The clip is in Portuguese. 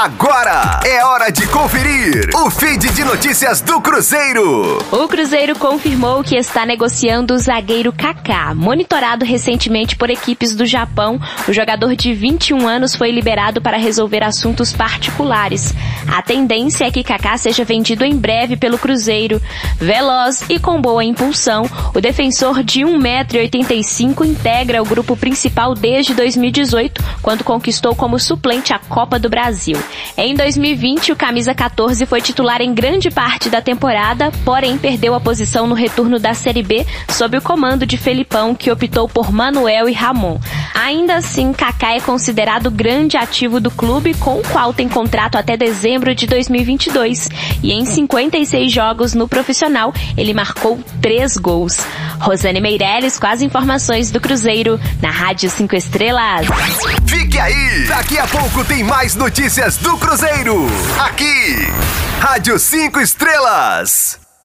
Agora é hora de conferir o feed de notícias do Cruzeiro. O Cruzeiro confirmou que está negociando o zagueiro Kaká. Monitorado recentemente por equipes do Japão, o jogador de 21 anos foi liberado para resolver assuntos particulares. A tendência é que Kaká seja vendido em breve pelo Cruzeiro. Veloz e com boa impulsão, o defensor de 1,85m integra o grupo principal desde 2018, quando conquistou como suplente a Copa do Brasil. Em 2020, o camisa 14 foi titular em grande parte da temporada, porém perdeu a posição no retorno da Série B sob o comando de Felipão, que optou por Manuel e Ramon. Ainda assim, Kaká é considerado grande ativo do clube, com o qual tem contrato até dezembro de 2022. E em 56 jogos no profissional, ele marcou 3 gols. Rosane Meirelles com as informações do Cruzeiro, na Rádio 5 Estrelas. Fique aí! Daqui a pouco tem mais notícias do Cruzeiro. Aqui, Rádio 5 Estrelas.